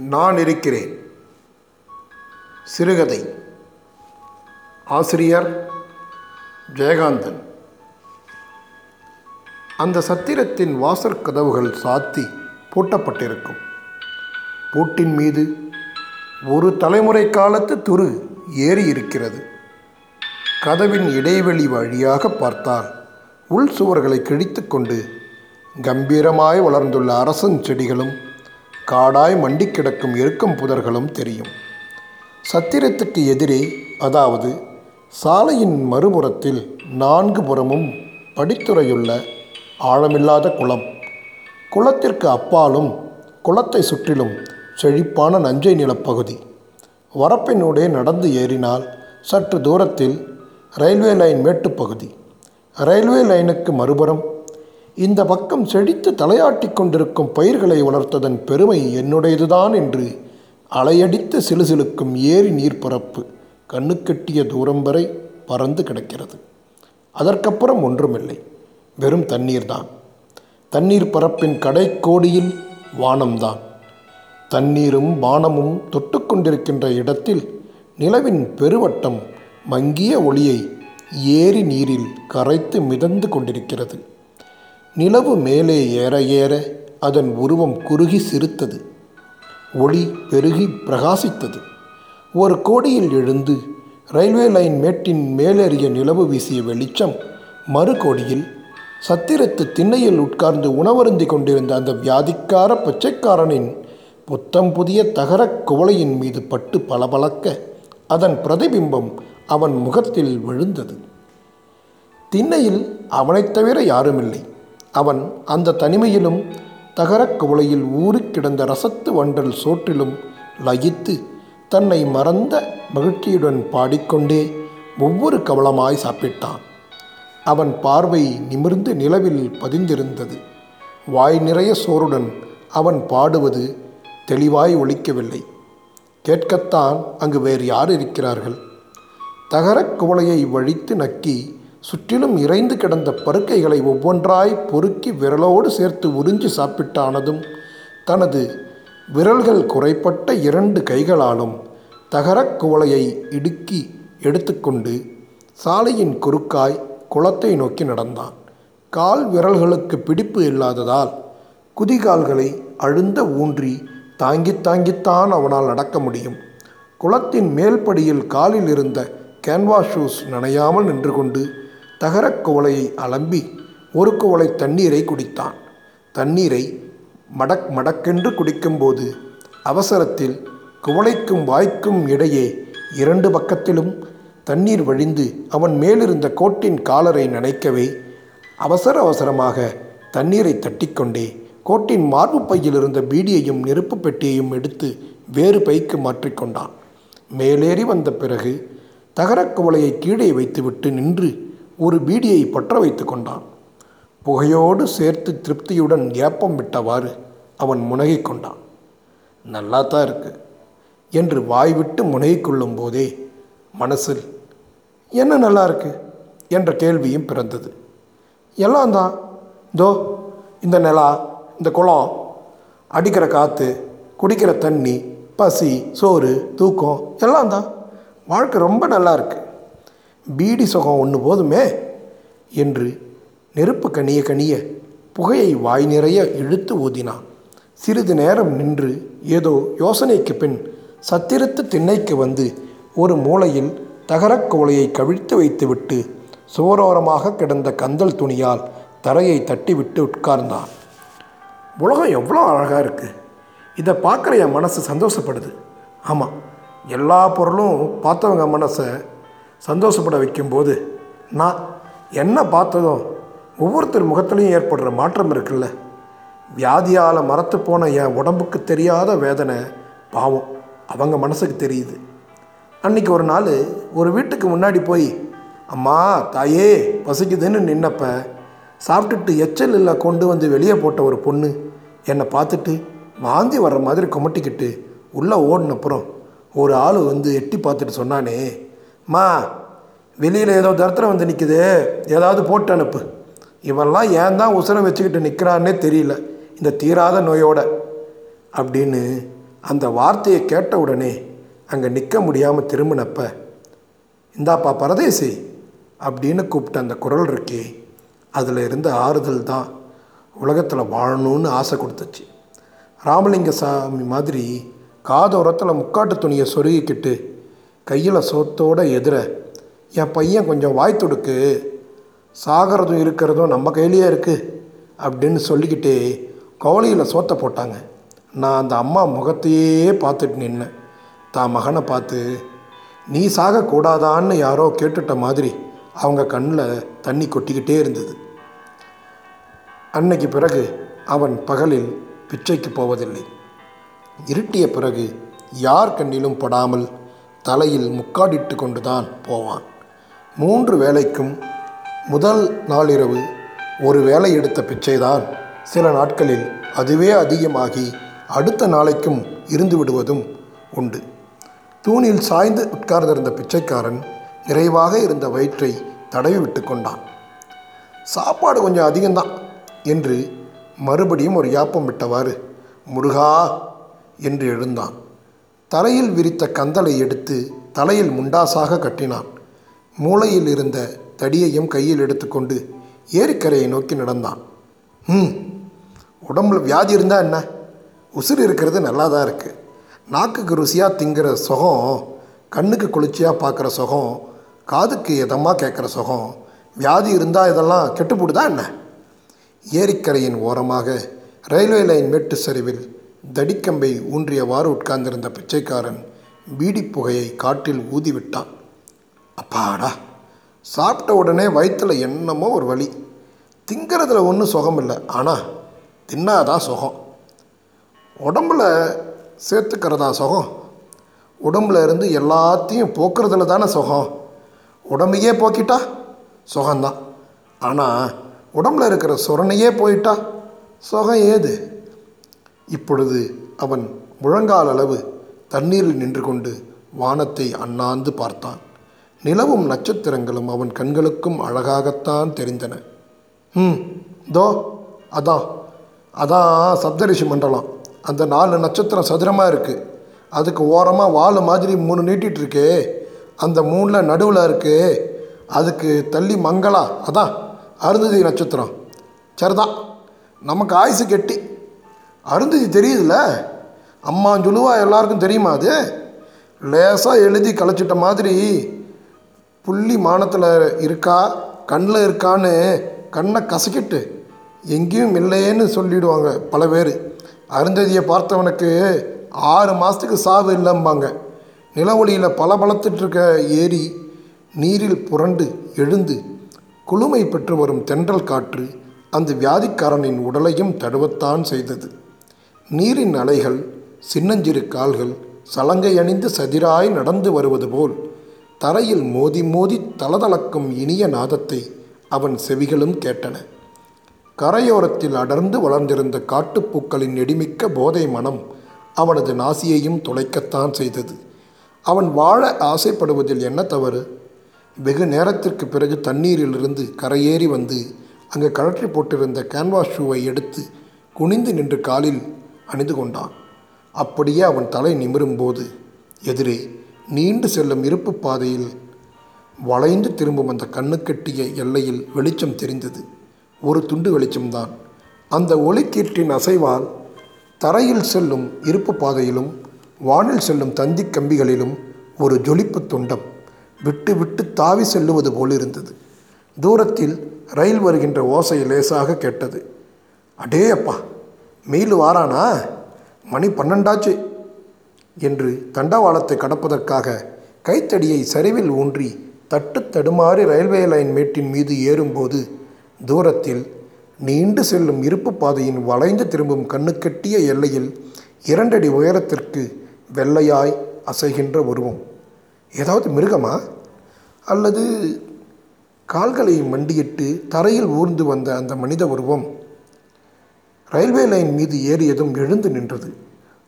நான் இருக்கிறேன். சிறுகதை. ஆசிரியர் ஜெயகாந்தன். அந்த சத்திரத்தின் வாசற் கதவுகள் சாத்தி பூட்டப்பட்டிருக்கும். பூட்டின் மீது ஒரு தலைமுறை காலத்து துரு ஏறி இருக்கிறது கதவின் இடைவெளி வழியாக பார்த்தால் உள் சுவர்களை கிழித்து கொண்டு கம்பீரமாய் வளர்ந்துள்ள அரசன் செடிகளும் காடாய் மண்டி கிடக்கும் எருக்கம் புதர்களும் தெரியும். சத்திரத்துக்கு எதிரே அதாவது சாலையின் மறுபுறத்தில் நான்கு புறமும் படித்துறையுள்ள ஆழமில்லாத குளம். குளத்திற்கு அப்பாலும் குளத்தை சுற்றிலும் செழிப்பான நஞ்சை நிலப்பகுதி வரப்பினூடே நடந்து ஏறினால் சற்று தூரத்தில் ரயில்வே லைன் மேட்டுப்பகுதி ரயில்வே லைனுக்கு மறுபுறம் இந்த பக்கம் செழித்து தலையாட்டி கொண்டிருக்கும் பயிர்களை வளர்த்ததன் பெருமை என்னுடையதுதான் என்று அலையடித்து சிலுசிலுக்கும் ஏரி நீர்ப்பரப்பு கண்ணுக்கெட்டிய தூரம் வரை பறந்து கிடக்கிறது. அதற்கப்புறம் ஒன்றுமில்லை. வெறும் தண்ணீர்தான். தண்ணீர் பரப்பின் கடைக்கோடியில் வானம்தான். தண்ணீரும் வானமும் தொட்டுக்கொண்டிருக்கின்ற இடத்தில் நிலவின் பெருவட்டம் மங்கிய ஒளியை ஏரி நீரில் கரைத்து மிதந்து கொண்டிருக்கிறது. நிலவு மேலே ஏற ஏற அதன் உருவம் குறுகி சிரித்தது. ஒளி பெருகி பிரகாசித்தது. ஒரு கோடியில் எழுந்து ரயில்வே லைன் மேட்டின் மேலேறிய நிலவு வீசிய வெளிச்சம் மறு கோடியில் சத்திரத்து திண்ணையில் உட்கார்ந்து உணவருந்தி கொண்டிருந்த அந்த வியாதிக்கார பச்சைக்காரனின் புத்தம் புதிய தகரக் குவளையின் மீது பட்டு பளபளக்க அதன் பிரதிபிம்பம் அவன் முகத்தில் விழுந்தது. திண்ணையில் அவனைத் தவிர யாருமில்லை. அவன் அந்த தனிமையிலும் தகரக் குவளையில் ஊறிக் கிடந்த ரசத்து வண்டல் சோற்றிலும் லயித்து தன்னை மறந்த மகிழ்ச்சியுடன் பாடிக்கொண்டே ஒவ்வொரு கவளமாய் சாப்பிட்டான். அவன் பார்வை நிமிர்ந்து நிலவில் பதிந்திருந்தது. வாய் நிறைய சோறுடன் அவன் பாடுவது தெளிவாய் ஒழிக்கவில்லை கேட்கத்தான் அங்கு வேறு யார் இருக்கிறார்கள்? தகரக் குவளையை வழித்து நக்கி சுற்றிலும் இறைந்து கிடந்த பருக்கைகளை ஒவ்வொன்றாய் பொறுக்கி விரலோடு சேர்த்து உறிஞ்சி சாப்பிட்டானதும் தனது விரல்கள் குறைப்பட்ட இரண்டு கைகளாலும் தகரக் குவளையை இடுக்கி எடுத்துக்கொண்டு சாலையின் குறுக்காய் குளத்தை நோக்கி நடந்தான். கால் விரல்களுக்கு பிடிப்பு இல்லாததால் குதிகால்களை அழுந்த ஊன்றி தாங்கி தாங்கித்தான் அவனால் நடக்க முடியும். குளத்தின் மேல்படியில் காலில் இருந்த கேன்வாஸ் ஷூஸ் நனையாமல் நின்று கொண்டு தகரக் குவளையை அலம்பி ஒரு குவளை தண்ணீரை குடித்தான். தண்ணீரை மடக் மடக்கென்று குடிக்கும்போது அவசரத்தில் குவளைக்கும் வாய்க்கும் இடையே இரண்டு பக்கத்திலும் தண்ணீர் வழிந்து அவன் மேலிருந்த கோட்டின் காலரை நினைக்கவே அவசர அவசரமாக தண்ணீரை தட்டிக்கொண்டே கோட்டின் மார்பு பையில் இருந்த பீடியையும் நெருப்பு பெட்டியையும் எடுத்து வேறு பைக்கு மாற்றிக்கொண்டான் மேலேறி வந்த பிறகு தகரக் குவளையை கீழே வைத்துவிட்டு நின்று ஒரு பீடியை பற்ற வைத்து கொண்டான். புகையோடு சேர்த்து திருப்தியுடன் ஏப்பம் விட்டவாறு அவன் முனகிக் கொண்டான். நல்லா தான் இருக்கு என்று வாய் விட்டு முனகிக் கொள்ளும் போதே மனசில் என்ன நல்லா இருக்கு? என்ற கேள்வியும் பிறந்தது. எல்லாம் தான். தோ இந்த நிலா இந்த குளம் அடிக்கிற காற்று குடிக்கிற தண்ணி பசி சோறு தூக்கம் எல்லாம் தான். வாழ்க்கை ரொம்ப நல்லா இருக்குது பீடி சுகம் ஒன்று போதுமே என்று நெருப்பு கனிய கனிய புகையை வாய் நிறைய இழுத்து ஊதினான் சிறிது நேரம் நின்று ஏதோ யோசனைக்கு பின் சத்திரத்து திண்ணைக்கு வந்து ஒரு மூலையில் தகரக் கவிழ்த்து வைத்துவிட்டு சுவரோரமாக கிடந்த கந்தல் துணியால் தரையை தட்டிவிட்டு உட்கார்ந்தான். உலகம் எவ்வளோ அழகாக இருக்குது இதை பார்க்குற என் மனசு சந்தோஷப்படுது. ஆமாம் எல்லா பொருளும் பார்த்தவங்க மனசை சந்தோஷப்பட வைக்கும்போது நான் என்ன பார்த்ததும் ஒவ்வொருத்தர் முகத்துலையும் ஏற்படுற மாற்றம் இருக்குல்ல. வியாதியால் மரத்து போன என் உடம்புக்கு தெரியாத வேதனை பாவம் அவங்க மனசுக்கு தெரியுது. அன்றைக்கி ஒரு நாள் ஒரு வீட்டுக்கு முன்னாடி போய் அம்மா தாயே பசிக்குதுன்னு நின்னப்ப சாப்பிட்டுட்டு எச்சல் இல்லை கொண்டு வந்து வெளியே போட்ட ஒரு பொண்ணு என்னை பார்த்துட்டு வாந்தி வர்ற மாதிரி குமட்டிக்கிட்டு உள்ளே ஓடினப்புறம் ஒரு ஆள் வந்து எட்டி பார்த்துட்டு சொன்னானே மா வெளியில் ஏதோ தரத்தில் வந்து நிற்குது ஏதாவது போட்டு அனுப்பு. இவெல்லாம் ஏன் தான் உசுரம் வச்சுக்கிட்டு நிற்கிறான்னே தெரியல. இந்த தீராத நோயோட. அப்படின்னு அந்த வார்த்தையை கேட்ட உடனே அங்கே நிற்க முடியாமல் திரும்பினப்ப இந்தாப்பா பரதேசி அப்படின்னு கூப்பிட்ட அந்த குரல் இருக்கே அதில் இருந்த ஆறுதல் தான் உலகத்தில் வாழணும்னு ஆசை கொடுத்துச்சு. ராமலிங்க சாமி மாதிரி காதோரத்தில் முக்காட்டு துணியை சொருகிக்கிட்டு கையில் சோத்தோட எதிர என் பையன் கொஞ்சம் வாய் துடுக்கு சாகிறதும் இருக்கிறதும் நம்ம கையிலேயே இருக்குது அப்படின்னு சொல்லிக்கிட்டே கவலையில் சோத்தை போட்டாங்க. நான் அந்த அம்மா முகத்தையே பார்த்துட்டு நின்னேன். தான் மகனை பார்த்து நீ சாகக்கூடாதான்னு யாரோ கேட்டுட்ட மாதிரி அவங்க கண்ணில் தண்ணி கொட்டிக்கிட்டே இருந்தது. அன்னைக்கு பிறகு அவன் பகலில் பிச்சைக்கு போவதில்லை. இருட்டிய பிறகு யார் கண்ணிலும் படாமல் தலையில் முக்காடிட்டு கொண்டுதான் போவான். மூன்று வேளைக்கும் முதல் நாளிரவு ஒரு வேலை எடுத்த பிச்சைதான். சில நாட்களில் அதுவே அதிகமாகி அடுத்த நாளைக்கும் இருந்து விடுவதும் உண்டு. தூணில் சாய்ந்து உட்கார்ந்திருந்த பிச்சைக்காரன் நிறைவாக இருந்த வயிற்றை தடவி விட்டு கொண்டான். சாப்பாடு கொஞ்சம் அதிகம்தான் என்று மறுபடியும் ஒரு யாப்பம் விட்டவாறு முருகா என்று எழுந்தான். தலையில் விரித்த கந்தலை எடுத்து தலையில் முண்டாசாக கட்டினான். மூளையில் இருந்த தடியையும் கையில் எடுத்துக்கொண்டு ஏரிக்கரையை நோக்கி நடந்தான். ம் உடம்புல வியாதி இருந்தால் என்ன? உசுறு இருக்கிறது நல்லா தான் இருக்குது நாக்குக்கு ருசியாக திங்கிற சுகம் கண்ணுக்கு குளிர்ச்சியாக பார்க்குற சுகம் காதுக்கு எதமாக கேட்குற சுகம் வியாதி இருந்தால் இதெல்லாம் கெட்டுப்போடுதா என்ன? ஏரிக்கரையின் ஓரமாக ரயில்வே லைன் மேட்டு சரிவில் தடிக்கம்பை ஊன்றியவாறு உட்கார்ந்திருந்த பிச்சைக்காரன் பீடி புகையை காற்றில் ஊதிவிட்டான். அப்பாடா சாப்பிட்ட உடனே வயிற்றுல என்னமோ ஒரு வழி திங்கிறதுல ஒன்றும் சுகம் இல்லை ஆனால் தின்னாதான் சுகம். உடம்புல சேர்த்துக்கிறதா சுகம்? உடம்புல இருந்து எல்லாத்தையும் போக்குறதுல தானே சுகம்? உடம்பையே போக்கிட்டா சுகம்தான். ஆனால் உடம்புல இருக்கிற சுரணையே போயிட்டா சுகம் ஏது? இப்பொழுது அவன் முழங்கால் அளவு தண்ணீரில் நின்று கொண்டு வானத்தை அண்ணாந்து பார்த்தான். நிலவும் நட்சத்திரங்களும் அவன் கண்களுக்கும் அழகாகத்தான் தெரிந்தன. ம் தோ அதான் அதான் சப்தரிஷி மண்டலம். அந்த நாலு நட்சத்திரம் சதுரமாக இருக்குது அதுக்கு ஓரமாக வால் மாதிரி மூணு நீட்டிகிட்டு இருக்கே அந்த மூணில் நடுவில் இருக்கு. அதுக்கு தள்ளி மங்களா அதான் அருந்ததி நட்சத்திரம். சரிதான் நமக்கு ஆயுசு கெட்டி. அருந்ததி தெரியுதுல்ல அம்மா சொல்லுவா எல்லாருக்கும் தெரியுமா அது? லேசாக எழுதி கலைச்சிட்ட மாதிரி. புள்ளி மானத்தில் இருக்கா? கண்ணில் இருக்கான்னு கண்ணை கசக்கிட்டு எங்கேயும் இல்லையேன்னு சொல்லிடுவாங்க பல பேர். அருந்ததியை பார்த்தவனுக்கு ஆறு மாதத்துக்கு சாவு இல்லைம்பாங்க. நிலவொளியில் பல பலத்துட்ருக்க ஏரி நீரில் புரண்டு எழுந்து குளுமை பெற்று வரும் தென்றல் காற்று அந்த வியாதிக்காரனின் உடலையும் தடுவத்தான் செய்தது. நீரின் அலைகள் சின்னஞ்சிறு கால்கள் சலங்கை அணிந்து சதிராய் நடந்து வருவது போல் தரையில் மோதி மோதி தளதளக்கும் இனிய நாதத்தை அவன் செவிகளும் கேட்டன. கரையோரத்தில் அடர்ந்து வளர்ந்திருந்த காட்டுப்பூக்களின் நெடிமிக்க போதை மனம் அவனது நாசியையும் துளைக்கத்தான் செய்தது. அவன் வாழ ஆசைப்படுவதில் என்ன தவறு? வெகு நேரத்திற்கு பிறகு தண்ணீரிலிருந்து கரையேறி வந்து அங்கு கழற்றி போட்டிருந்த கேன்வாஸ் ஷூவை எடுத்து குனிந்து நின்று காலில் அணிந்து கொண்டான். அப்படியே அவன் தலை நிமிரும்போது எதிரே நீண்டு செல்லும் இருப்பு பாதையில் வளைந்து திரும்பும் அந்த கண்ணுக்கெட்டிய எல்லையில் வெளிச்சம் தெரிந்தது. ஒரு துண்டு வெளிச்சம்தான். அந்த ஒளிக்கீற்றின் அசைவால் தரையில் செல்லும் இருப்பு பாதையிலும் வானில் செல்லும் தந்தி கம்பிகளிலும் ஒரு ஜொலிப்பு துண்டம் விட்டு விட்டு தாவி செல்லுவது போல் இருந்தது தூரத்தில் ரயில் வருகின்ற ஓசை லேசாக கேட்டது. அடே அப்பா மெயில் வாரானா மணி பன்னெண்டாச்சு. என்று தண்டவாளத்தை கடப்பதற்காக கைத்தடியை சரிவில் ஊன்றி தட்டு தடுமாறி ரயில்வே லைன் மேட்டின் மீது ஏறும்போது தூரத்தில் நீண்டு செல்லும் இருப்பு பாதையின் வளைந்து திரும்பும் கண்ணுக்கட்டிய எல்லையில் இரண்டடி உயரத்திற்கு வெள்ளையாய் அசைகின்ற உருவம். ஏதாவது மிருகமா? அல்லது கால்களை மண்டியிட்டு தரையில் ஊர்ந்து வந்த அந்த மனித உருவம் ரயில்வே லைன் மீது ஏறியதும் எழுந்து நின்றது.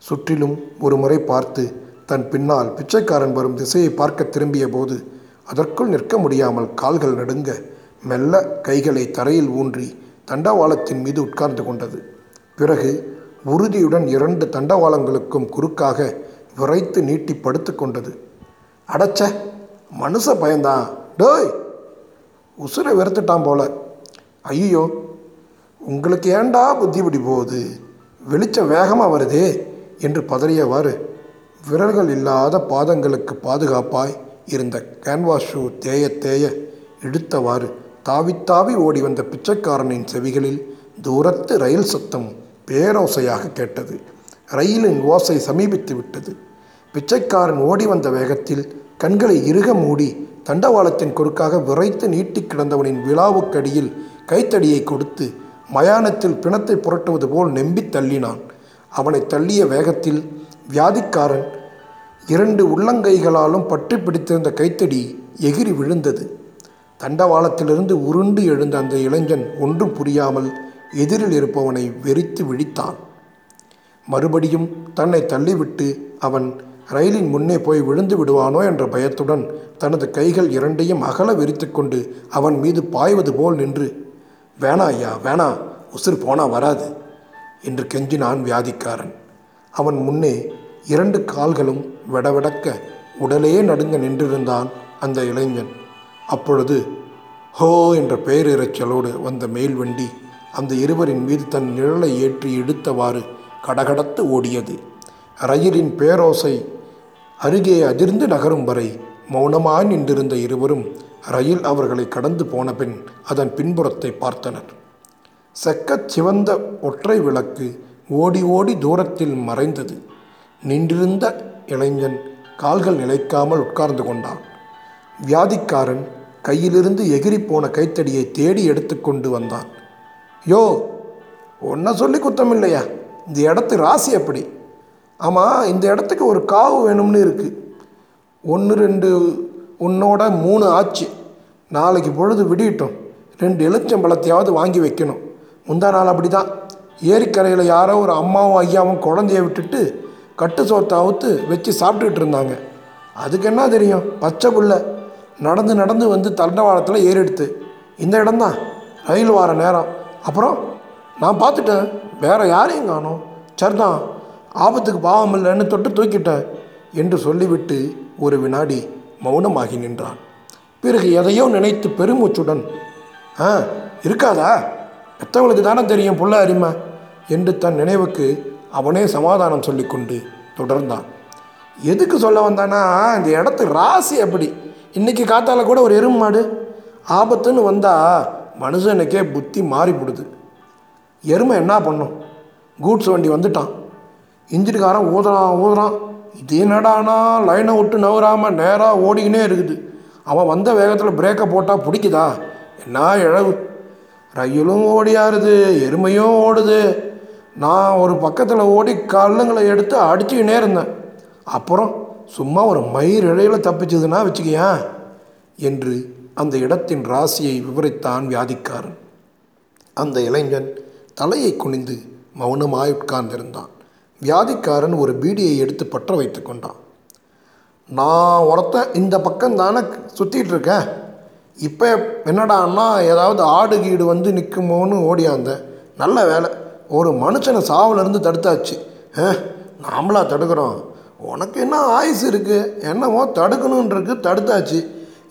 சுற்றிலும் ஒரு முறை பார்த்து தன் பின்னால் பிச்சைக்காரன் வரும் திசையை பார்க்க திரும்பிய போது அதற்குள் நிற்க முடியாமல் கால்கள் நடுங்க மெல்ல கைகளை தரையில் ஊன்றி தண்டவாளத்தின் மீது உட்கார்ந்து கொண்டது. பிறகு உறுதியுடன் இரண்டு தண்டவாளங்களுக்கும் குறுக்காக விரைத்து நீட்டி படுத்து கொண்டது. அடச்ச மனுஷ பயந்தான். டோய் உசுரை வெறுத்துட்டான் போல. ஐயோ உங்களுக்கு ஏண்டா புத்தி பிடி போகுது? வெளிச்சம் வேகமாக வருதே என்று பதறியவாறு விரல்கள் இல்லாத பாதங்களுக்கு பாதுகாப்பாய் இருந்த கேன்வாஸ் ஷூ தேய தேய இழுத்தவாறு தாவித்தாவி ஓடி வந்த பிச்சைக்காரனின் செவிகளில் தூரத்து ரயில் சத்தம் பேரோசையாக கேட்டது. ரயிலின் ஓசை சமீபித்து விட்டது. பிச்சைக்காரன் ஓடி வந்த வேகத்தில் கண்களை இறுக மூடி தண்டவாளத்தின் குறுக்காக விரைத்து நீட்டி கிடந்தவனின் விழாவுக்கடியில் கைத்தடியை கொடுத்து மயானத்தில் பிணத்தை புரட்டுவது போல் நெம்பி தள்ளினான். அவனை தள்ளிய வேகத்தில் வியாதிக்காரன் இரண்டு உள்ளங்கைகளாலும் பற்றி பிடித்திருந்த கைத்தடி எகிரி விழுந்தது. தண்டவாளத்திலிருந்து உருண்டு எழுந்த அந்த இளைஞன் ஒன்றும் புரியாமல் எதிரில் இருப்பவனை வெறித்து விழித்தான். மறுபடியும் தன்னை தள்ளிவிட்டு அவன் ரயிலின் முன்னே போய் விழுந்து விடுவானோ என்ற பயத்துடன் தனது கைகள் இரண்டையும் அகல விரித்து கொண்டு அவன் மீது பாய்வது போல் நின்று வேணா ஐயா வேணா உசுறு போனால் வராது. என்று கெஞ்சினான் வியாதிக்காரன். அவன் முன்னே இரண்டு கால்களும் வெடவெடக்க உடலே நடுங்க நின்றிருந்தான் அந்த இளைஞன். அப்பொழுது ஹோ என்ற பெயரிரைச்சலோடு வந்த மேல் வண்டி அந்த இருவரின் மீது தன் நிழலை ஏற்றி இழுத்தவாறு கடகடத்து ஓடியது. ரயிலின் பேரோசை அருகே அதிர்ந்து நகரும் வரை மௌனமாய் நின்றிருந்த இருவரும் ரயில் அவர்களை கடந்து போன பின் அதன் பின்புறத்தை பார்த்தனர். செக்கச் சிவந்த ஒற்றை விளக்கு ஓடி ஓடி தூரத்தில் மறைந்தது. நின்றிருந்த இளைஞன் கால்கள் நிலைக்காமல் உட்கார்ந்து கொண்டான். வியாதிக்காரன் கையிலிருந்து எகிரி போன கைத்தடியை தேடி எடுத்துக்கொண்டு வந்தான். யோ ஒன்றை சொல்லி குத்தம் இல்லையா இந்த இடத்து ராசி எப்படி? ஆமாம் இந்த இடத்துக்கு ஒரு காவு வேணும்னு இருக்குது ஒன்று ரெண்டு உன்னோட மூணு ஆச்சு. நாளைக்கு பொழுது விடியட்டும். ரெண்டு எலுச்சம்பழத்தையாவது வாங்கி வைக்கணும். முந்தா நாள் அப்படி தான் ஏரிக்கரையில் யாரோ ஒரு அம்மாவும் ஐயாவும் குழந்தைய விட்டுட்டு கட்டு சோத்தை அவுத்து வச்சு சாப்பிட்டுக்கிட்டு இருந்தாங்க. அதுக்கு என்ன தெரியும்? பச்சை புள்ள நடந்து நடந்து வந்து தண்டவாளத்தில் ஏறெடுத்து. இந்த இடம்தான். ரயில் வார நேரம். அப்புறம் நான் பார்த்துட்டேன். வேற யாரையும் காணோம். சரிதான். ஆபத்துக்கு பாவம் இல்லைன்னு தொட்டு தூக்கிட்டேன். என்று சொல்லிவிட்டு ஒரு வினாடி மௌனமாகி நின்றான். பிறகு எதையோ நினைத்து பெருமூச்சுடன் ஆ இருக்காதா? பெத்தவங்களுக்கு தானே தெரியும் புள்ள அரிமை என்று தன் நினைவுக்கு அவனே சமாதானம் சொல்லிக்கொண்டு தொடர்ந்தான். எதுக்கு சொல்ல வந்தானா? இந்த இடத்து ராசி அப்படி இன்னைக்கு காத்தால கூட ஒரு எருமை மாடு. ஆபத்துன்னு வந்தால் மனுஷனுக்கே புத்தி மாறிப்படுது. எருமை என்ன பண்ணும்? கூட்ஸ் வண்டி வந்துட்டான். இன்ஜின்காரன் ஊதுறான் ஊதுறான். இது என்னடானா லைனை விட்டு நவராமல் நேராக ஓடிக்கினே இருக்குது. அவன் வந்த வேகத்தில் பிரேக்கை போட்டால் பிடிக்குதா? என்ன இழவு? ரயிலும் ஓடியாருது எருமையும் ஓடுது. நான் ஒரு பக்கத்தில் ஓடி கல்லுங்களை எடுத்து அடிச்சுக்கினே இருந்தேன். அப்புறம் சும்மா ஒரு மயிர் இழையில் தப்பிச்சதுன்னா வச்சுக்கியேன் என்று அந்த இடத்தின் ராசியை விவரித்தான் வியாதிக்காரன். அந்த இளைஞன் தலையை குனிந்து மௌனமாய் உட்கார்ந்திருந்தான். வியாதிக்காரன் ஒரு பீடியை எடுத்து பற்ற வைத்து கொண்டான். நான் ஒருத்தன் இந்த பக்கம் தானே சுற்றிட்டு இருக்கேன் இப்போ என்னடான்னா ஏதாவது ஆடு கீடு வந்து நிற்குமோன்னு ஓடியாந்தேன் நல்ல வேலை. ஒரு மனுஷனை சாவிலிருந்து தடுத்தாச்சு. ஆ நாமளா தடுக்கிறோம். உனக்கு என்ன ஆயுசு இருக்குது என்னவோ தடுக்கணுன்றிருக்கு தடுத்தாச்சு.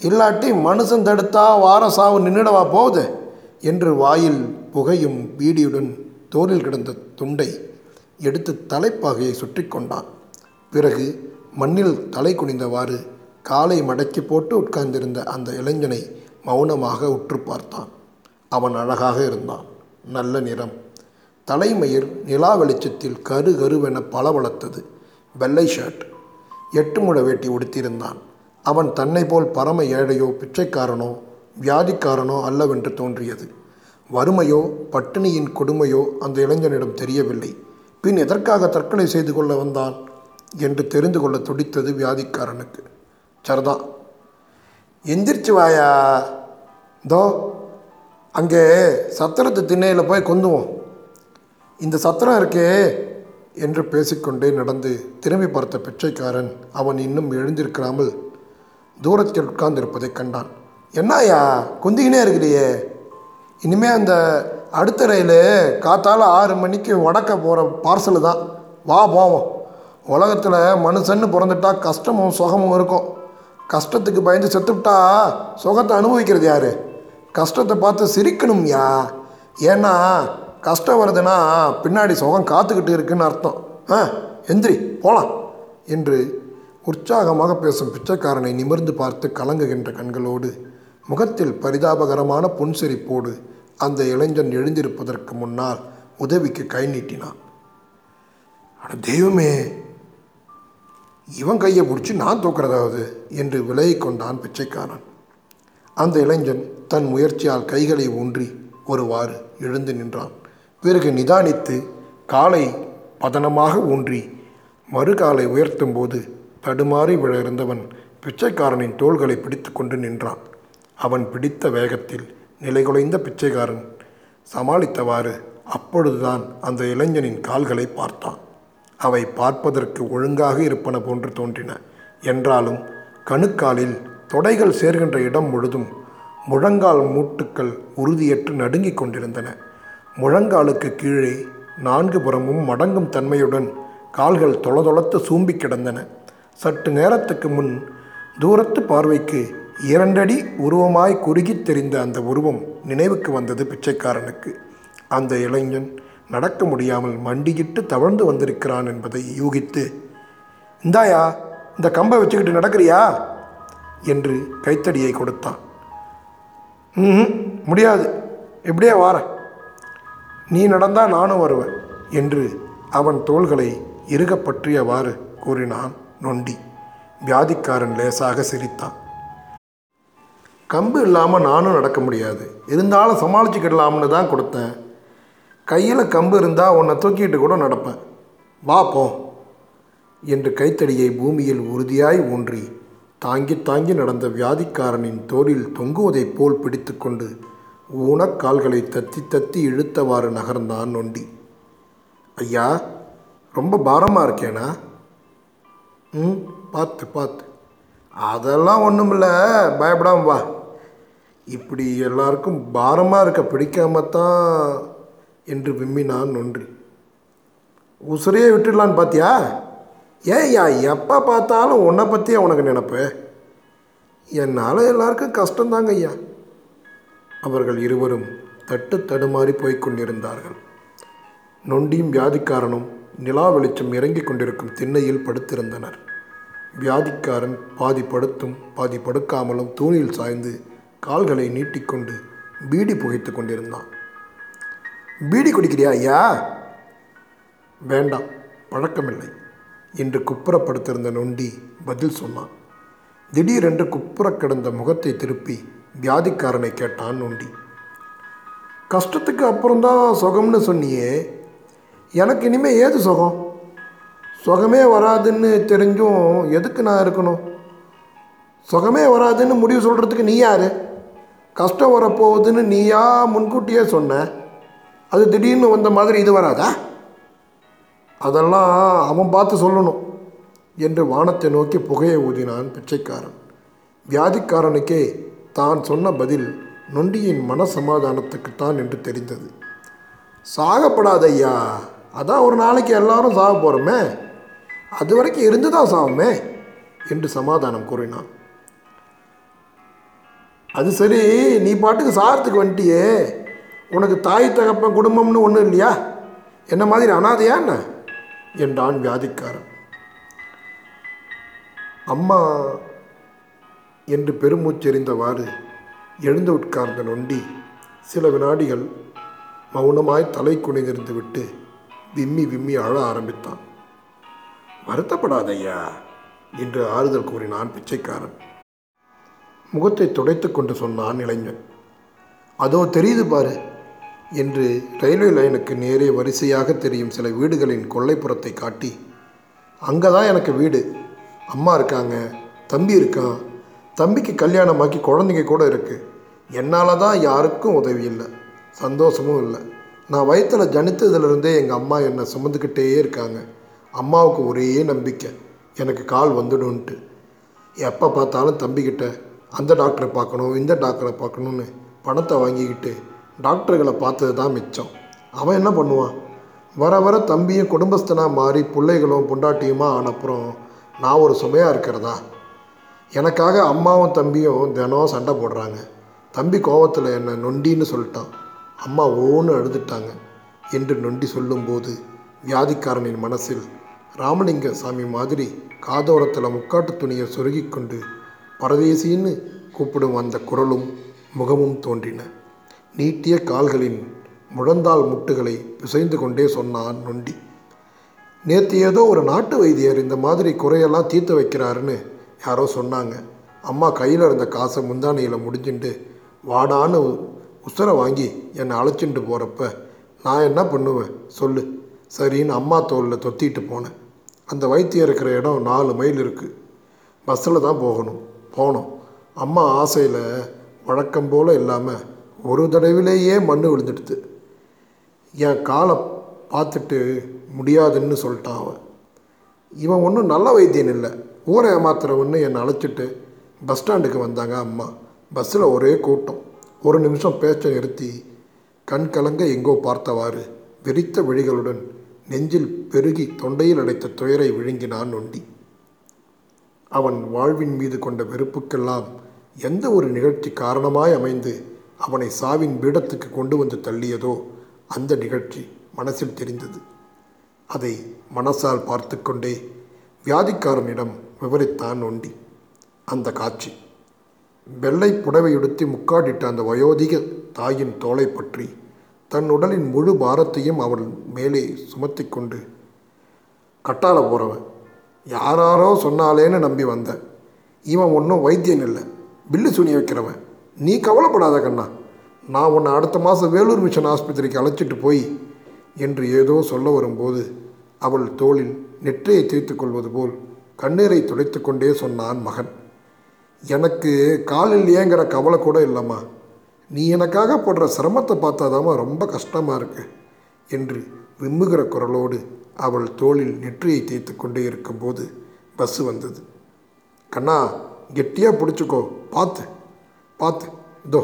இல்லாட்டி மனுஷன் தடுத்தா வார சாவு நின்றுடவா போகுது? என்று வாயில் புகையும் பீடியுடன் தோளில் கிடந்த துண்டை எடுத்து தலைப்பாகையை சுற்றி கொண்டான். பிறகு மண்ணில் தலை குனிந்தவாறு காலை மடக்கி போட்டு உட்கார்ந்திருந்த அந்த இளைஞனை மௌனமாக உற்று பார்த்தான். அவன் அழகாக இருந்தான். நல்ல நிறம். தலைமயிர் நிலா வெளிச்சத்தில் கரு கருவென பளபளத்தது. வெள்ளை ஷர்ட் எட்டு முழ வேட்டி உடுத்தியிருந்தான். அவன் தன்னை போல் பரம ஏழையோ பிச்சைக்காரனோ வியாதிக்காரனோ அல்லவென்று தோன்றியது. வறுமையோ பட்டினியின் கொடுமையோ அந்த இளைஞனிடம் தெரியவில்லை. பின் எதற்காக தற்கொலை செய்து கொள்ள வந்தான் என்று தெரிந்து கொள்ள துடித்தது வியாதிக்காரனுக்கு. சரிதான். எந்திரிச்சு வாயா. தோ அங்கே சத்திரத்து திண்ணையில் போய் கொந்துவோம். இந்த சத்திரம் இருக்கே என்று பேசிக்கொண்டே நடந்து திரும்பி பார்த்த பிச்சைக்காரன் அவன் இன்னும் எழுந்திருக்காமல் தூரத்தில் உட்கார்ந்திருப்பதைக் கண்டான். என்னாயா குந்திக்கினே இருக்கிறியே. இனிமே அந்த அடுத்த ரயில் காத்தால் ஆறு மணிக்கு வடக்க போகிற பார்சலு தான். வா போவோம். உலகத்தில் மனுஷன்னு பிறந்துட்டா கஷ்டமும் சுகமும் இருக்கும். கஷ்டத்துக்கு பயந்து செத்துவிட்டா சுகத்தை அனுபவிக்கிறது யார்? கஷ்டத்தை பார்த்து சிரிக்கணும்யா ஏன்னா கஷ்டம் வருதுன்னா பின்னாடி சுகம் காத்துக்கிட்டு இருக்குன்னு அர்த்தம். ஆ எந்திரி போகலாம் என்று உற்சாகமாக பேசும் பிச்சைக்காரனை நிமிர்ந்து பார்த்து கலங்குகின்ற கண்களோடு முகத்தில் பரிதாபகரமான புன்சிரிப்போடு அந்த இளைஞன் எழுந்திருப்பதற்கு முன்னால் உதவிக்கு கை நீட்டினான். ஆனால் தெய்வமே இவன் கையை பிடிச்சி நான் தூக்குறதாவது? என்று விலகி கொண்டான் பிச்சைக்காரன். அந்த இளைஞன் தன் முயற்சியால் கைகளை ஊன்றி ஒருவாறு எழுந்து நின்றான். பிறகு நிதானித்து காலை பதனமாக ஊன்றி மறுகாலை உயர்த்தும் போது தடுமாறி விழ இருந்தவன் பிச்சைக்காரனின் தோள்களை பிடித்து கொண்டு நின்றான். அவன் பிடித்த வேகத்தில் நிலைகுலைந்த பிச்சைக்காரன் சமாளித்தவாறு அப்பொழுதுதான் அந்த இளைஞனின் கால்களை பார்த்தான். அவை பார்ப்பதற்கு ஒழுங்காக இருப்பன போன்று தோன்றின. என்றாலும் கணுக்காலில் தொடைகள் சேர்கின்ற இடம் முழுதும் முழங்கால் மூட்டுக்கள் உறுதியற்று நடுங்கிக் கொண்டிருந்தன. முழங்காலுக்கு கீழே நான்கு புறமும் மடங்கும் தன்மையுடன் கால்கள் தொளதொளத்து சூம்பி கிடந்தன. சற்று நேரத்துக்கு முன் தூரத்து பார்வைக்கு இரண்டடி உருவமாய் குறுகித் தெரிந்த அந்த உருவம் நினைவுக்கு வந்தது பிச்சைக்காரனுக்கு. அந்த இளைஞன் நடக்க முடியாமல் மண்டியிட்டு தவழ்ந்து வந்திருக்கிறான் என்பதை யூகித்து இந்தாயா இந்த கம்பை வச்சுக்கிட்டு நடக்கிறியா? என்று கைத்தடியை கொடுத்தான். ம் முடியாது. எப்படியே வார? நீ நடந்தால் நானும் வருவேன் என்று அவன் தோள்களை இறுக பற்றியவாறு கூறினான் நொண்டி. வியாதிக்காரன் லேசாக சிரித்தான். கம்பு இல்லாமல் நானும் நடக்க முடியாது. இருந்தாலும் சமாளிச்சுக்கிடலாம்னு தான் கொடுத்தேன். கையில் கம்பு இருந்தால் உன்னை தூக்கிட்டு கூட நடப்பேன். வா போ. என்று கைத்தடியை பூமியில் உறுதியாய் ஊன்றி தாங்கி தாங்கி நடந்த வியாதிக்காரனின் தோளில் தொங்குவதைப் போல் பிடித்துக்கொண்டு ஊனக் கால்களை தத்தி தத்தி இழுத்தவாறு நகர்ந்தான் நொண்டி. ஐயா ரொம்ப பாரமாக இருக்கேனா? ம் பார்த்து பார்த்து அதெல்லாம் ஒன்றுமில்ல பயப்படாம வா. இப்படி எல்லாருக்கும் பாரமாக இருக்க பிடிக்காம தான் என்று விம்மினான் நொன்றி. உசுரையே விட்டுடலான்னு பார்த்தியா ஏய்யா எப்போ பார்த்தாலும் உன்னை பற்றியே உனக்கு நினப்பு? என்னால் எல்லாருக்கும் கஷ்டந்தாங்க ஐயா. அவர்கள் இருவரும் தட்டு தடுமாறி போய்க் கொண்டிருந்தார்கள். நொண்டியும் வியாதிக்காரனும் நிலா வெளிச்சம் இறங்கிக் கொண்டிருக்கும் திண்ணையில் படுத்திருந்தனர். வியாதிக்காரன் பாதி படுத்தும் பாதி படுக்காமலும் தூணில் சாய்ந்து கால்களை நீட்டிக்கொண்டு பீடி புகைத்து கொண்டிருந்தான். பீடி குடிக்கிறியா ஐயா? வேண்டாம் பழக்கமில்லை என்று குப்புறப்படுத்திருந்த நொண்டி பதில் சொன்னான். திடீரென்று குப்புற கிடந்த முகத்தை திருப்பி வியாதிக்காரனை கேட்டான் நொண்டி. கஷ்டத்துக்கு அப்புறம்தான் சுகம்னு சொன்னியே எனக்கு இனிமேல் ஏது சுகம்? சுகமே வராதுன்னு தெரிஞ்சும் எதுக்கு நான் இருக்கணும்? சுகமே வராதுன்னு முடிவு சொல்கிறதுக்கு நீ யார்? கஷ்டம் வரப்போகுதுன்னு நீயா முன்கூட்டியே சொன்ன. அது திடீர்னு வந்த மாதிரி இது வராதா? அதெல்லாம் அவன் பார்த்து சொல்லணும் என்று வானத்தை நோக்கி புகையை ஊதினான் பிச்சைக்காரன். வியாதிக்காரனுக்கே தான் சொன்ன பதில் நொண்டியின் மனசமாதானத்துக்குத்தான் என்று தெரிந்தது. சாகப்படாத ஐயா அதான் ஒரு நாளைக்கு எல்லாரும் சாக போகிறோமே அது வரைக்கும் இருந்து தான் சாவுமே என்று சமாதானம் கூறினான். அது சரி நீ பாட்டுக்கு சாரத்துக்கு வந்துட்டியே உனக்கு தாய் தகப்பன் குடும்பம்னு ஒன்றும் இல்லையா? என்ன மாதிரி அனாதையா என்ன? என்றான் வியாதிக்காரன். அம்மா என்று பெருமூச்செறிந்தவாறு எழுந்து உட்கார்ந்த நொண்டி சில வினாடிகள் மௌனமாய் தலை குனிந்திருந்து விட்டு விம்மி விம்மி அழ ஆரம்பித்தான். வருத்தப்படாதையா என்று ஆறுதல் கூறினான் பிச்சைக்காரன். முகத்தை துடைத்து கொண்டு சொன்னான் இளைஞன். அதோ தெரியுது பாரு என்று ரயில்வே லைனுக்கு நேரே வரிசையாக தெரியும் சில வீடுகளின் கொள்ளைப்புறத்தை காட்டி. அங்கே தான் எனக்கு வீடு. அம்மா இருக்காங்க தம்பி இருக்கான். தம்பிக்கு கல்யாணமாக்கி குழந்தைங்க கூட இருக்குது என்னால் தான் யாருக்கும் உதவி இல்லை சந்தோஷமும் இல்லை. நான் வயிற்றில் ஜனித்ததுலேருந்தே எங்கள் அம்மா என்னை சுமந்துக்கிட்டே இருக்காங்க. அம்மாவுக்கு ஒரே நம்பிக்கை எனக்கு கால் வந்துடும்ன்ட்டு. எப்போ பார்த்தாலும் தம்பிக்கிட்ட அந்த டாக்டரை பார்க்கணும் இந்த டாக்டரை பார்க்கணுன்னு பணத்தை வாங்கிக்கிட்டு டாக்டர்களை பார்த்தது தான் மிச்சம். அவன் என்ன பண்ணுவான்? வர வர தம்பியும் குடும்பஸ்தனாக மாறி பிள்ளைகளும் பொண்டாட்டியுமா ஆனப்புறம் நான் ஒரு சுமையாக இருக்கிறதா? எனக்காக அம்மாவும் தம்பியும் தினம் சண்டை போடுறாங்க. தம்பி கோவத்தில் என்னை நொண்டின்னு சொல்லிட்டான். அம்மா ஓன்னு அழுதுட்டாங்க. என்று நொண்டி சொல்லும்போது வியாதிக்காரனின் மனசில் ராமலிங்க சாமி மாதிரி காதோரத்தில் முக்காட்டு துணியை சொருகிக்கொண்டு பரதேசின்னு கூப்பிடும் அந்த குரலும் முகமும் தோன்றின. நீட்டிய கால்களின் முழந்தாள் முட்டுகளை பிசைந்து கொண்டே சொன்னான் நொண்டி. நேற்று ஏதோ ஒரு நாட்டு வைத்தியர் இந்த மாதிரி குறையெல்லாம் தீர்த்து வைக்கிறாருன்னு யாரோ சொன்னாங்க. அம்மா கையில் இருந்த காசை முந்தானையில் முடிஞ்சுட்டு வாடான்னு உசுரை வாங்கி என்னை அழைச்சிட்டு போகிறப்ப நான் என்ன பண்ணுவேன் சொல்லு. சரின்னு அம்மா தோளில் தொத்திட்டு போனேன். அந்த வைத்தியம் இருக்கிற இடம் நாலு மைல் இருக்குது பஸ்ஸில் தான் போகணும். போனோம். அம்மா ஆசையில் வழக்கம் போல் இல்லாமல் ஒரு தடவிலேயே மண் விழுந்துடுது என் காலை பார்த்துட்டு முடியாதுன்னு சொல்லிட்டான் அவன். இவன் ஒன்றும் நல்ல வைத்தியன் இல்லை. ஊரை ஏமாத்துறவன்னு என்னை அழைச்சிட்டு பஸ் ஸ்டாண்டுக்கு வந்தாங்க அம்மா. பஸ்ஸில் ஒரே கூட்டம். ஒரு நிமிஷம் பேச்சை நிறுத்தி கண் கலங்க எங்கோ பார்த்தவாறு வெறித்த விழிகளுடன் நெஞ்சில் பெருகி தொண்டையில் அடைத்த துயரை விழுங்கினான் நொண்டி. அவன் வாழ்வின் மீது கொண்ட வெறுப்புக்கெல்லாம் எந்த ஒரு நிகழ்ச்சி காரணமாய் அமைந்து அவனை சாவின் பீடத்துக்கு கொண்டு வந்து தள்ளியதோ அந்த நிகழ்ச்சி மனசில் தெரிந்தது. அதை மனசால் பார்த்து கொண்டே வியாதிக்காரனிடம் விவரித்தான் நொண்டி அந்த காட்சி. வெள்ளை புடவையுடுத்தி முக்காடிட்ட அந்த வயோதிக தாயின் தோலை பற்றி தன் உடலின் முழு பாரத்தையும் அவள் மேலே சுமத்தி கொண்டு கட்டால போகிறவன் யாராரோ சொன்னாலேன்னு நம்பி வந்தேன் இவன் ஒன்றும் வைத்தியன் இல்லை. பில்லு சுனி வைக்கிறவன். நீ கவலைப்படாத கண்ணா. நான் உன்னை அடுத்த மாதம் வேலூர் மிஷன் ஆஸ்பத்திரிக்கு அழைச்சிட்டு போய் என்று ஏதோ சொல்ல வரும்போது அவள் தோளில் நெற்றியை தேய்த்து கொள்வது போல் கண்ணீரை துடைத்து கொண்டே சொன்னான் மகன். எனக்கு காலில் ஏங்கிற கவலை கூட இல்லைம்மா. நீ எனக்காக போடுற சிரமத்தை பார்த்தாதாம்மா ரொம்ப கஷ்டமாக இருக்கு என்று விம்முகிற குரலோடு அவள் தோளில் நெற்றியை தேய்த்து கொண்டே இருக்கும்போது பஸ்ஸு வந்தது. கண்ணா கெட்டியாக பிடிச்சிக்கோ. பார்த்து பார்த்து இதோ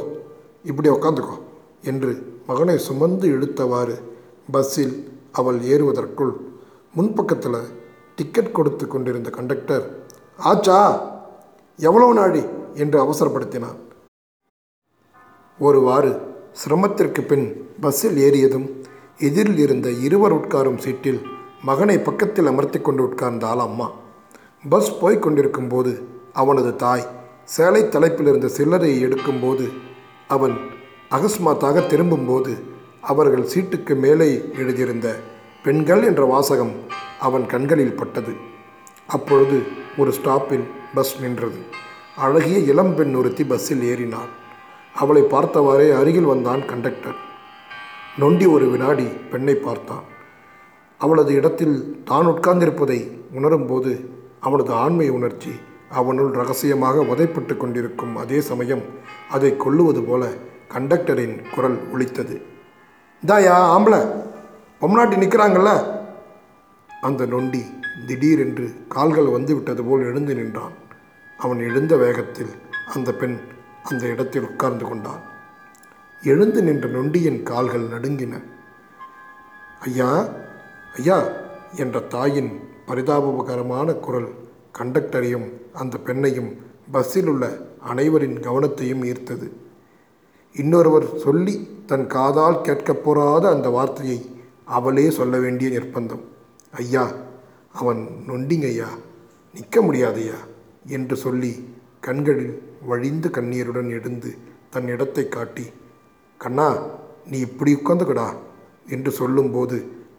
இப்படி உக்காந்துக்கோ என்று மகனை சுமந்து இழுத்தவாறு பஸ்ஸில் அவள் ஏறுவதற்குள் முன்பக்கத்தில் டிக்கெட் கொடுத்து கொண்டிருந்த கண்டக்டர் ஆச்சா எவ்வளவு நாடி என்று அவசரப்படுத்தினான். ஒருவாறு சிரமத்திற்கு பின் பஸ்ஸில் ஏறியதும் எதிரில் இருந்த இருவர் உட்காரும் சீட்டில் மகனை பக்கத்தில் அமர்த்தி கொண்டு உட்கார்ந்தாள் அம்மா. பஸ் போய்க் கொண்டிருக்கும்போது அவனது தாய் சேலை தலைப்பில் இருந்த சில்லறையை எடுக்கும்போது அவன் அகஸ்மாத்தாக திரும்பும்போது அவர்கள் சீட்டுக்கு மேலே எழுதியிருந்த பெண்கள் என்ற வாசகம் அவன் கண்களில் பட்டது. அப்பொழுது ஒரு ஸ்டாப்பில் பஸ் நின்றது. அழகிய இளம்பெண் ஒருத்தி பஸ்ஸில் ஏறினாள். அவளை பார்த்தவாறே அருகில் வந்தான் கண்டக்டர். நொண்டி ஒரு வினாடி பெண்ணை பார்த்தான். அவளது இடத்தில் தான் உட்கார்ந்திருப்பதை உணரும்போது அவனது ஆண்மை உணர்ச்சி அவனுள் ரகசியமாக உதைப்பட்டு கொண்டிருக்கும் அதே சமயம் அதை கொல்லுவது போல கண்டக்டரின் குரல் ஒலித்தது. இதாயா ஆம்பளை. பொம்நாட்டி நிற்கிறாங்கல்ல அந்த நொண்டி திடீரென்று கால்கள் வந்து விட்டது போல் எழுந்து நின்றான். அவன் எழுந்த வேகத்தில் அந்த பெண் அந்த இடத்தில் உட்கார்ந்து கொண்டான். எழுந்து நின்ற நொண்டியின் கால்கள் நடுங்கின. ஐயா ஐயா என்ற தாயின் பரிதாபகரமான குரல் கண்டக்டரையும் அந்த பெண்ணையும் பஸ்ஸில் உள்ள அனைவரின் கவனத்தையும் ஈர்த்தது. இன்னொருவர் சொல்லி தன் காதால் கேட்கப் போறாத அந்த வார்த்தையை அவளே சொல்ல வேண்டிய நிர்பந்தம் ஐயா அவன் நொண்டிங்க ஐயா நிற்க முடியாதையா என்று சொல்லி கண்களில் வழிந்து கண்ணீருடன் எழுந்து தன் இடத்தை காட்டி கண்ணா நீ இப்படி உட்காந்துக்கடா என்று சொல்லும்போது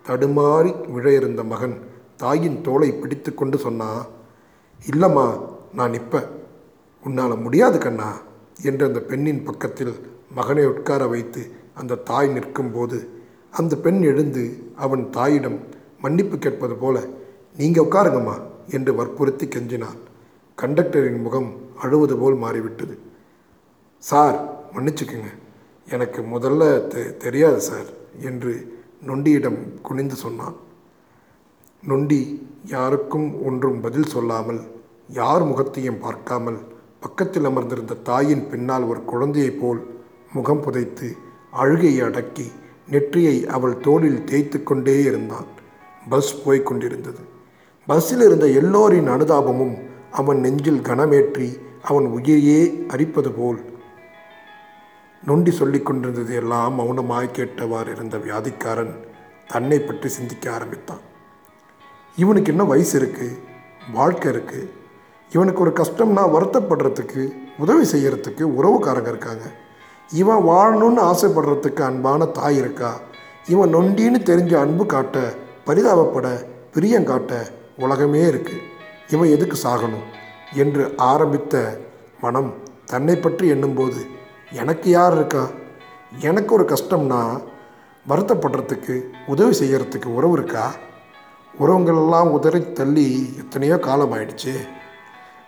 தடுமாறி விழ இருந்த மகன் தாயின் தோலை பிடித்து கொண்டு சொன்னான் இல்லைம்மா நான் நிற்பேன் உன்னால் முடியாது கண்ணா என்று அந்த பெண்ணின் பக்கத்தில் மகனை உட்கார வைத்து அந்த தாய் நிற்கும்போது அந்த பெண் எழுந்து அவன் தாயிடம் மன்னிப்பு கேட்பது போல நீங்கள் உட்காருங்கம்மா என்று வற்புறுத்தி கெஞ்சினான் கண்டக்டரின் முகம் அழுவது போல் மாறிவிட்டது. சார் மன்னிச்சுக்குங்க. எனக்கு முதல்ல தெ தெரியாது சார் என்று நொண்டியிடம் குனிந்து சொன்னான். நொண்டி யாருக்கும் ஒன்றும் பதில் சொல்லாமல் யார் முகத்தையும் பார்க்காமல் பக்கத்தில் அமர்ந்திருந்த தாயின் பின்னால் ஒரு குழந்தையைப் போல் முகம் புதைத்து அழுகையை அடக்கி நெற்றியை அவள் தோளில் தேய்த்து கொண்டே இருந்தான். பஸ் போய்க் கொண்டிருந்தது. பஸ்ஸில் இருந்த எல்லோரின் அனுதாபமும் அவன் நெஞ்சில் கனமேற்றி அவன் உயிரையே அரிப்பது போல் நொண்டி சொல்லி கொண்டிருந்தது எல்லாம் மௌனமாய் கேட்டவாறு இருந்த வியாதிக்காரன் தன்னை பற்றி சிந்திக்க ஆரம்பித்தான். இவனுக்கு என்ன வயசு இருக்குது வாழ்க்கை இருக்குது இவனுக்கு ஒரு கஷ்டம்னா வருத்தப்படுறதுக்கு உதவி செய்கிறதுக்கு உறவுக்காரங்க இருக்காங்க. இவன் வாழணும்னு ஆசைப்படுறதுக்கு அன்பான தாய் இருக்கா? இவன் நொண்டின்னு தெரிஞ்ச அன்பு காட்ட பரிதாபப்பட பிரியம் காட்ட உலகமே இருக்குது இவன் எதுக்கு சாகணும்? என்று ஆரம்பித்த மனம் தன்னை பற்றி எண்ணும்போது எனக்கு யார் இருக்கா? எனக்கு ஒரு கஷ்டம்னா வருத்தப்படுறதுக்கு உதவி செய்கிறதுக்கு உறவு இருக்கா? உறவுங்களெல்லாம் உதறி தள்ளி எத்தனையோ காலம் ஆயிடுச்சு.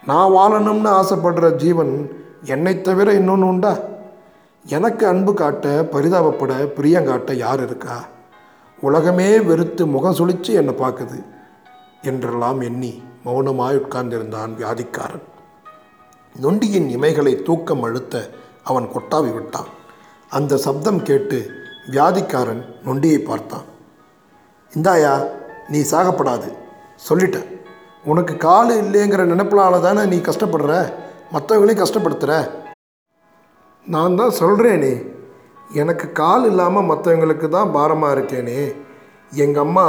நான் வாழணும்னு ஆசைப்படுற ஜீவன் என்னை தவிர இன்னொன்று உண்டா? எனக்கு அன்பு காட்ட பரிதாபப்பட பிரியம் காட்ட யார் இருக்கா? உலகமே வெறுத்து முகம் சுழித்து என்னை பார்க்குது என்றெல்லாம் எண்ணி மௌனமாய் உட்கார்ந்திருந்தான் வியாதிக்காரன். நொண்டியின் இமைகளை தூக்கம் அழுத்த அவன் கொட்டாவி விட்டான் அந்த சப்தம் கேட்டு வியாதிக்காரன் நொண்டியை பார்த்தான். இந்தாயா நீ சாகப்படாது. சொல்லிட்ட. உனக்கு கால் இல்லைங்கிற நினைப்பினால தானே நீ கஷ்டப்படுற? மற்றவங்களையும் கஷ்டப்படுத்துகிற நான் தான் சொல்கிறேனே எனக்கு கால் இல்லாமல் மற்றவங்களுக்கு தான் பாரமாக இருக்கேனே. எங்கள் அம்மா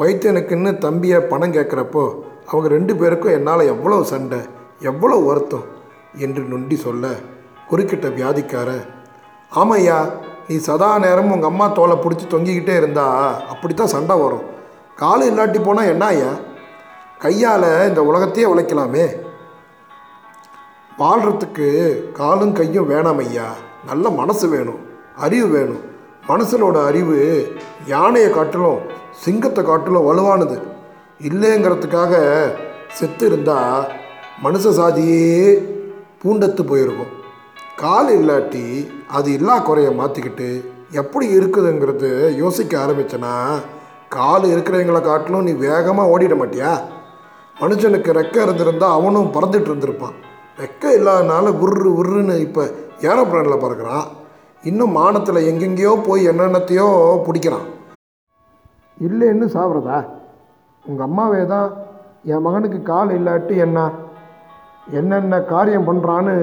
வைத்தியனுக்குன்னு தம்பியை பணம் கேட்குறப்போ அவங்க ரெண்டு பேருக்கும் என்னால் எவ்வளோ சண்டை எவ்வளோ வருத்தம் என்று நொண்டி சொல்ல குறுக்கிட்ட வியாதிக்கார. ஆமையா நீ சதா நேரம் உங்கள் அம்மா தோலை பிடிச்சி தொங்கிக்கிட்டே இருந்தா அப்படி தான் சண்டை வரும். கால் இல்லாட்டி போனால் என்ன ஐயா கையால் இந்த உலகத்தையே உழைக்கலாமே. வாழ்கிறதுக்கு காலும் கையும் வேணாம் ஐயா. நல்ல மனசு வேணும் அறிவு வேணும். மனசனோட அறிவு யானையை காட்டிலும் சிங்கத்தை காட்டிலும் வலுவானது. இல்லைங்கிறதுக்காக செத்து இருந்தால் மனுஷ சாதியே பூண்டத்து போயிருக்கும். கால் இல்லாட்டி அது இல்லா குறைய மாற்றிக்கிட்டு எப்படி இருக்குதுங்கிறது யோசிக்க ஆரம்பிச்சனா கால் இருக்கிறவங்கள காட்டிலும் நீ வேகமாக ஓடிட மாட்டியா? மனுஷனுக்கு ரெக்கை இருந்திருந்தால் அவனும் பறந்துட்டு இருந்திருப்பான். ரெக்கை இல்லாதனால உர்ரு உருன்னு இப்போ ஏரோப்ளேனில் பறக்கிறான். இன்னும் மானத்தில் எங்கெங்கேயோ போய் என்னென்னத்தையோ பிடிக்கிறான். இல்லைன்னு சாப்பிட்றதா உங்கள் அம்மாவே தான் என் மகனுக்கு கால் இல்லாட்டி என்ன? என்னென்ன காரியம் பண்ணுறான்னு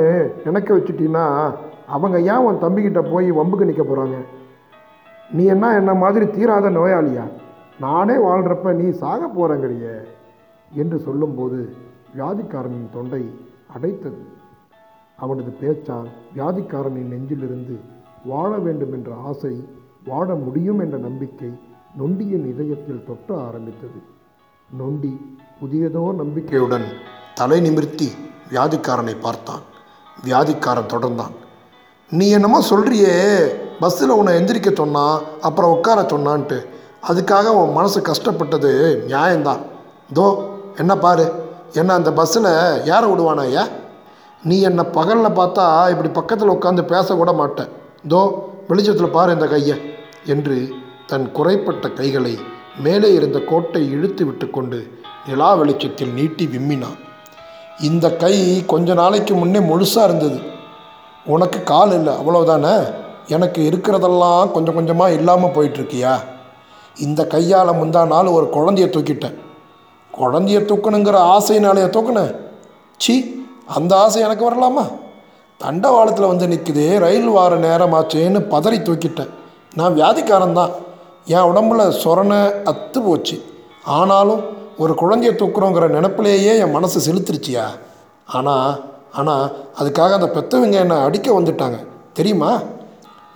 நினைக்க வச்சுட்டீங்கன்னா அவங்க ஏன் உன் தம்பிக்கிட்ட போய் வம்புக்கு நிற்க போகிறாங்க நீ என்ன என்ன மாதிரி தீராத நோயாளியா? நானே வாழ்கிறப்ப நீ சாக போகிறங்கிறிய என்று சொல்லும்போது வியாதிக்காரனின் தொண்டை அடைத்தது. அவனது பேச்சால் வியாதிக்காரனின் நெஞ்சிலிருந்து வாழ வேண்டும் என்ற ஆசை வாழ முடியும் என்ற நம்பிக்கை நொண்டியின் இதயத்தில் தொட்ட ஆரம்பித்தது. நொண்டி புதியதோ நம்பிக்கையுடன் தலை நிமிர்த்தி வியாதிக்காரனை பார்த்தான். வியாதிக்காரன் தொடர்ந்தான். நீ என்னமோ சொல்கிறியே பஸ்ஸில் உன்னை எந்திரிக்க சொன்னான் அப்புறம் உட்கார சொன்னான்ட்டு. அதுக்காக உன் மனசு கஷ்டப்பட்டது நியாயம்தான். தோ என்ன பாரு? என்ன அந்த பஸ்ஸில் ஏற விடுவானா ஐயா? நீ என்னை பகலில் பார்த்தா இப்படி பக்கத்தில் உட்காந்து பேசக்கூட மாட்டேன். தோ வெளிச்சத்தில் பாரு இந்த கையை என்று தன் குறைப்பட்ட கைகளை மேலே இருந்த கோட்டை இழுத்து விட்டுக்கொண்டு நிலா வெளிச்சத்தில் நீட்டி விம்மினான். இந்த கை கொஞ்ச நாளைக்கு முன்னே முழுசாக இருந்தது. உனக்கு கால் இல்லை அவ்வளோதானே எனக்கு இருக்கிறதெல்லாம் கொஞ்சம் கொஞ்சமாக இல்லாமல் போயிட்டுருக்கியா? இந்த கையால் முந்தா நாள் ஒரு குழந்தைய தூக்கிட்டேன். குழந்தைய தூக்கணுங்கிற ஆசையினாலேயே தூக்கினேன் சி அந்த ஆசை எனக்கு வரலாமா? தண்டவாளத்தில் வந்து நிற்குது ரயில் வார நேரமாச்சேன்னு பதறி தூக்கிட்டேன். நான் வியாதிக்காரன் தான் என் உடம்புல சொரணை அத்து போச்சு. ஆனாலும் ஒரு குழந்தைய தூக்குறோங்கிற நினப்பிலேயே என் மனசு செலுத்துருச்சியா? ஆனால் ஆனால் அதுக்காக அந்த பெத்தவங்க என்னை அடிக்க வந்துட்டாங்க. தெரியுமா?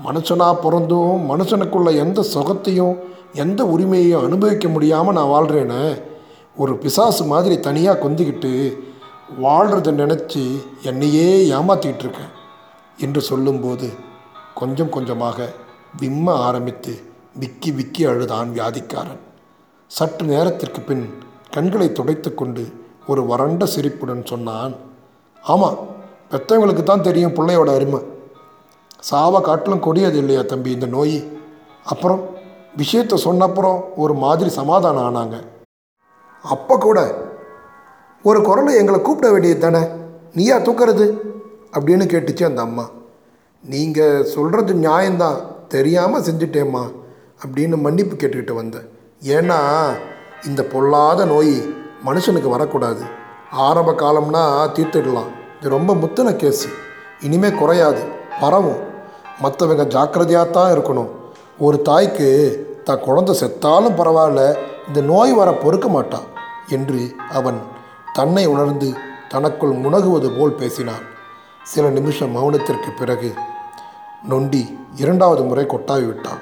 மனுஷனாக பிறந்தும் மனுஷனுக்குள்ள எந்த சுகத்தையும் எந்த உரிமையையும் அனுபவிக்க முடியாமல் நான் வாழ்கிறேன்னு ஒரு பிசாசு மாதிரி தனியாக கொந்திக்கிட்டு வாழ்கிறத நினச்சி என்னையே ஏமாற்றிக்கிட்டு இருக்கேன் என்று சொல்லும்போது கொஞ்சம் கொஞ்சமாக விம்ம ஆரம்பித்து விக்கி விக்கி அழுதான் வியாதிக்காரன். சற்று நேரத்திற்கு பின் கண்களை துடைத்து கொண்டு ஒரு வறண்ட சிரிப்புடன் சொன்னான் ஆமாம் பெற்றவங்களுக்கு தான் தெரியும் பிள்ளையோட அருமை. சாவை காட்டிலும் கொடியது இல்லையா தம்பி இந்த நோய்? அப்புறம் விஷயத்தை சொன்னப்புறம் ஒரு மாதிரி சமாதானம் ஆனாங்க. அப்போ கூட ஒரு குரலை எங்களை கூப்பிட வேண்டியது தானே? நீயா தூக்கிறது? அப்படின்னு கேட்டுச்சு அந்த அம்மா. நீங்கள் சொல்கிறது நியாயம்தான் தெரியாமல் செஞ்சுட்டேம்மா அப்படின்னு மன்னிப்பு கேட்டுக்கிட்டு வந்தேன். ஏன்னா இந்த பொல்லாத நோய் மனுஷனுக்கு வரக்கூடாது. ஆரம்ப காலம்னா தீர்த்துடலாம். இது ரொம்ப முத்தின கேஸு இனிமே குறையாது. பரவும். மற்றவங்க ஜாக்கிரதையாக தான் இருக்கணும். ஒரு தாய்க்கு தான் குழந்தை செத்தாலும் பரவாயில்ல இந்த நோய் வர பொறுக்க மாட்டான் என்று அவன் தன்னை உணர்ந்து தனக்குள் முணகுவது போல் பேசினான். சில நிமிஷம் மௌனத்திற்கு பிறகு நொண்டி இரண்டாவது முறை கொட்டாவி விட்டான்.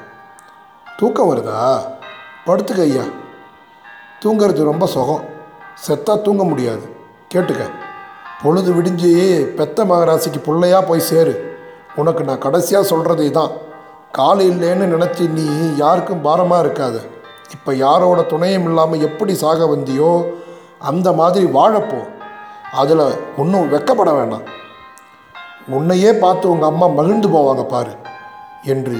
தூக்கம் வருதா? படுத்துக்க ஐயா. தூங்கிறது ரொம்ப சுகம். செத்தா தூங்க முடியாது. கேட்டுக்க. பொழுது விடிஞ்சு பெத்த மகராசிக்கு பிள்ளையாக போய் சேரு. உனக்கு நான் கடைசியாக சொல்கிறது இதான். காலை இல்லைன்னு நினச்சி நீ யாருக்கும் பாரமாக இருக்காது. இப்போ யாரோட துணையும் இல்லாமல் எப்படி சாக வந்தியோ அந்த மாதிரி வாழப்போ. அதில் ஒன்றும் வெக்கப்பட வேண்டாம் உன்னையே பார்த்து உங்கள் அம்மா மகிழ்ந்து போவாங்க பாரு. என்று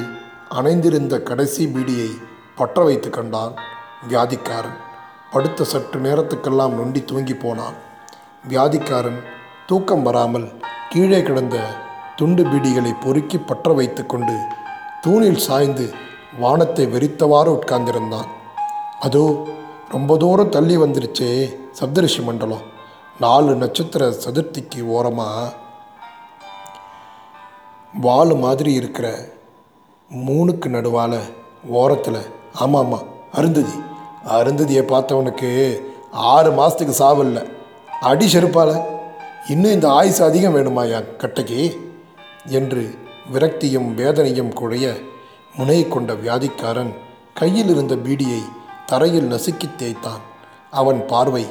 அணைந்திருந்த கடைசி பீடியை பற்ற வைத்து கண்டான் வியாதிக்காரன். படுத்த சற்று நேரத்துக்கெல்லாம் நொண்டி தூங்கி போனான். வியாதிக்காரன் தூக்கம் வராமல் கீழே கிடந்த துண்டு பீடிகளை பொறுக்கி பற்ற வைத்து கொண்டு தூணில் சாய்ந்து வானத்தை வெறித்தவாறு உட்கார்ந்திருந்தான். அதோ ரொம்ப தூரம் தள்ளி வந்துருச்சே சப்தரிஷி மண்டலம். நாலு நட்சத்திர சதுர்த்திக்கு ஓரமாக வால் மாதிரி இருக்கிற மூணுக்கு நடுவால் ஓரத்தில் ஆமாம் ஆமாம் அருந்ததி. அருந்ததியை பார்த்தவனுக்கு ஆறு மாதத்துக்கு சாவில்ல. அடி செருப்பால். இன்னும் இந்த ஆயுசு அதிகம் வேணுமா என் கட்டைக்கு? என்று விரக்தியும் வேதனையும் குழைய முனை கொண்ட வியாதிக்காரன் கையில் இருந்த பீடியை தரையில் நசுக்கி தேய்த்தான். அவன் பார்வை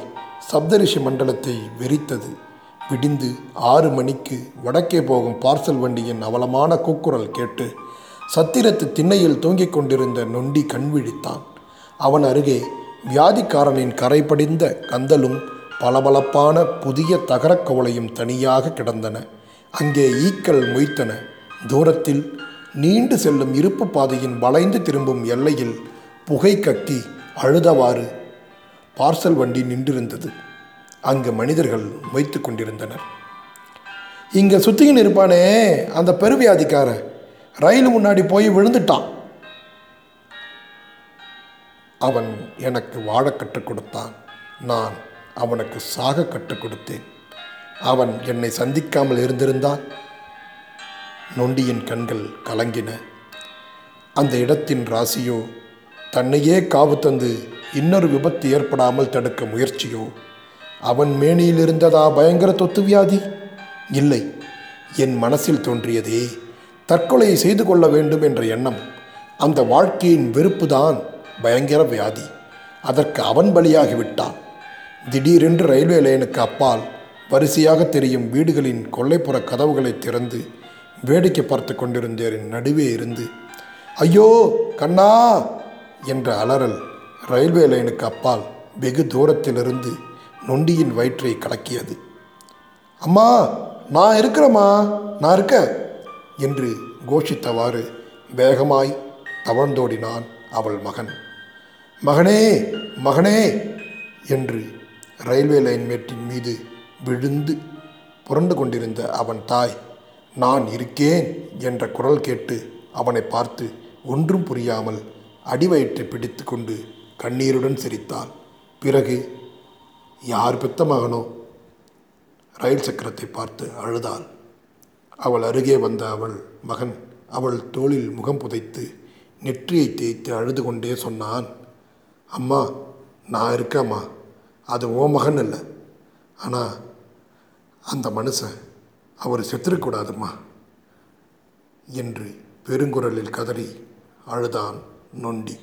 சப்தரிஷி மண்டலத்தை வெறித்தது. விடிந்து ஆறு மணிக்கு வடக்கே போகும் பார்சல் வண்டியின் அவலமான கூக்குரல் கேட்டு சத்திரத்து திண்ணையில் தூங்கிக் கொண்டிருந்த நொண்டி கண்விழித்தான் அவன் அருகே வியாதிக்காரனின் கரைபடிந்த கந்தலும் பளபளப்பான புதிய தகரக் கவலையும் தனியாக கிடந்தன. அங்கே ஈக்கள் மொய்த்தன. தூரத்தில் நீண்டு செல்லும் இருப்பு பாதையின் வளைந்து திரும்பும் எல்லையில் புகை கக்கி அழுதவாறு பார்சல் வண்டி நின்றிருந்தது. அங்கு மனிதர்கள் மொய்த்து கொண்டிருந்தனர். இங்கே சுத்தியின் இருப்பானே அந்த பெருவியாதிக்காரன். ரயில் முன்னாடி போய் விழுந்துட்டான். அவன் எனக்கு வாழ கற்றுக் கொடுத்தான். நான் அவனுக்கு சாக கற்றுக் கொடுத்தேன். அவன் என்னை சந்திக்காமல் இருந்திருந்தான் நொண்டியின் கண்கள் கலங்கின. அந்த இடத்தின் ராசியோ தன்னையே காவு தந்து இன்னொரு விபத்து ஏற்படாமல் தடுக்க முயற்சியோ அவன் மேனியில் இருந்ததா பயங்கர தொத்து வியாதி? இல்லை. என் மனசில் தோன்றியதே தற்கொலை செய்து கொள்ள வேண்டும் என்ற எண்ணம் அந்த வாழ்க்கையின் வெறுப்புதான் பயங்கர வியாதி. அதற்கு அவன் பலியாகிவிட்டான். திடீரென்று ரயில்வே லைனுக்கு அப்பால் வரிசையாக தெரியும் வீடுகளின் கொல்லைப்புற கதவுகளை திறந்து வேடிக்கை பார்த்து கொண்டிருந்தேரின் நடுவே இருந்து ஐயோ கண்ணா! என்ற அலறல் ரயில்வே லைனுக்கு அப்பால் வெகு தூரத்திலிருந்து நொண்டியின் வயிற்றை கலக்கியது. அம்மா நான் இருக்கிறேம்மா நான் இருக்க என்று கோஷித்தவாறு வேகமாய் தவழ்ந்தோடினான் அவள் மகன். மகனே மகனே! என்று ரயில்வே லைன் மேட்டின் மீது விழுந்து புரண்டு கொண்டிருந்த அவன் தாய் நான் இருக்கேன் என்ற குரல் கேட்டு அவனை பார்த்து ஒன்றும் புரியாமல் அடிவயிற்றை பிடித்து கொண்டு கண்ணீருடன் சிரித்தாள். பிறகு யார் பெத்த மகனோ? ரயில் சக்கரத்தை பார்த்து அழுதாள். அவள் அருகே வந்த அவள் மகன் அவள் தோளில் முகம் புதைத்து நெற்றியை தேய்த்து அழுது கொண்டே சொன்னான் அம்மா நான் இருக்கேம்மா. அது ஓ மகன் இல்லை ஆனால் அந்த மனுஷன் அவர் செத்துருக்கூடாதும்மா என்று பெருங்குரலில் கதறி அழுதான் நொண்டி.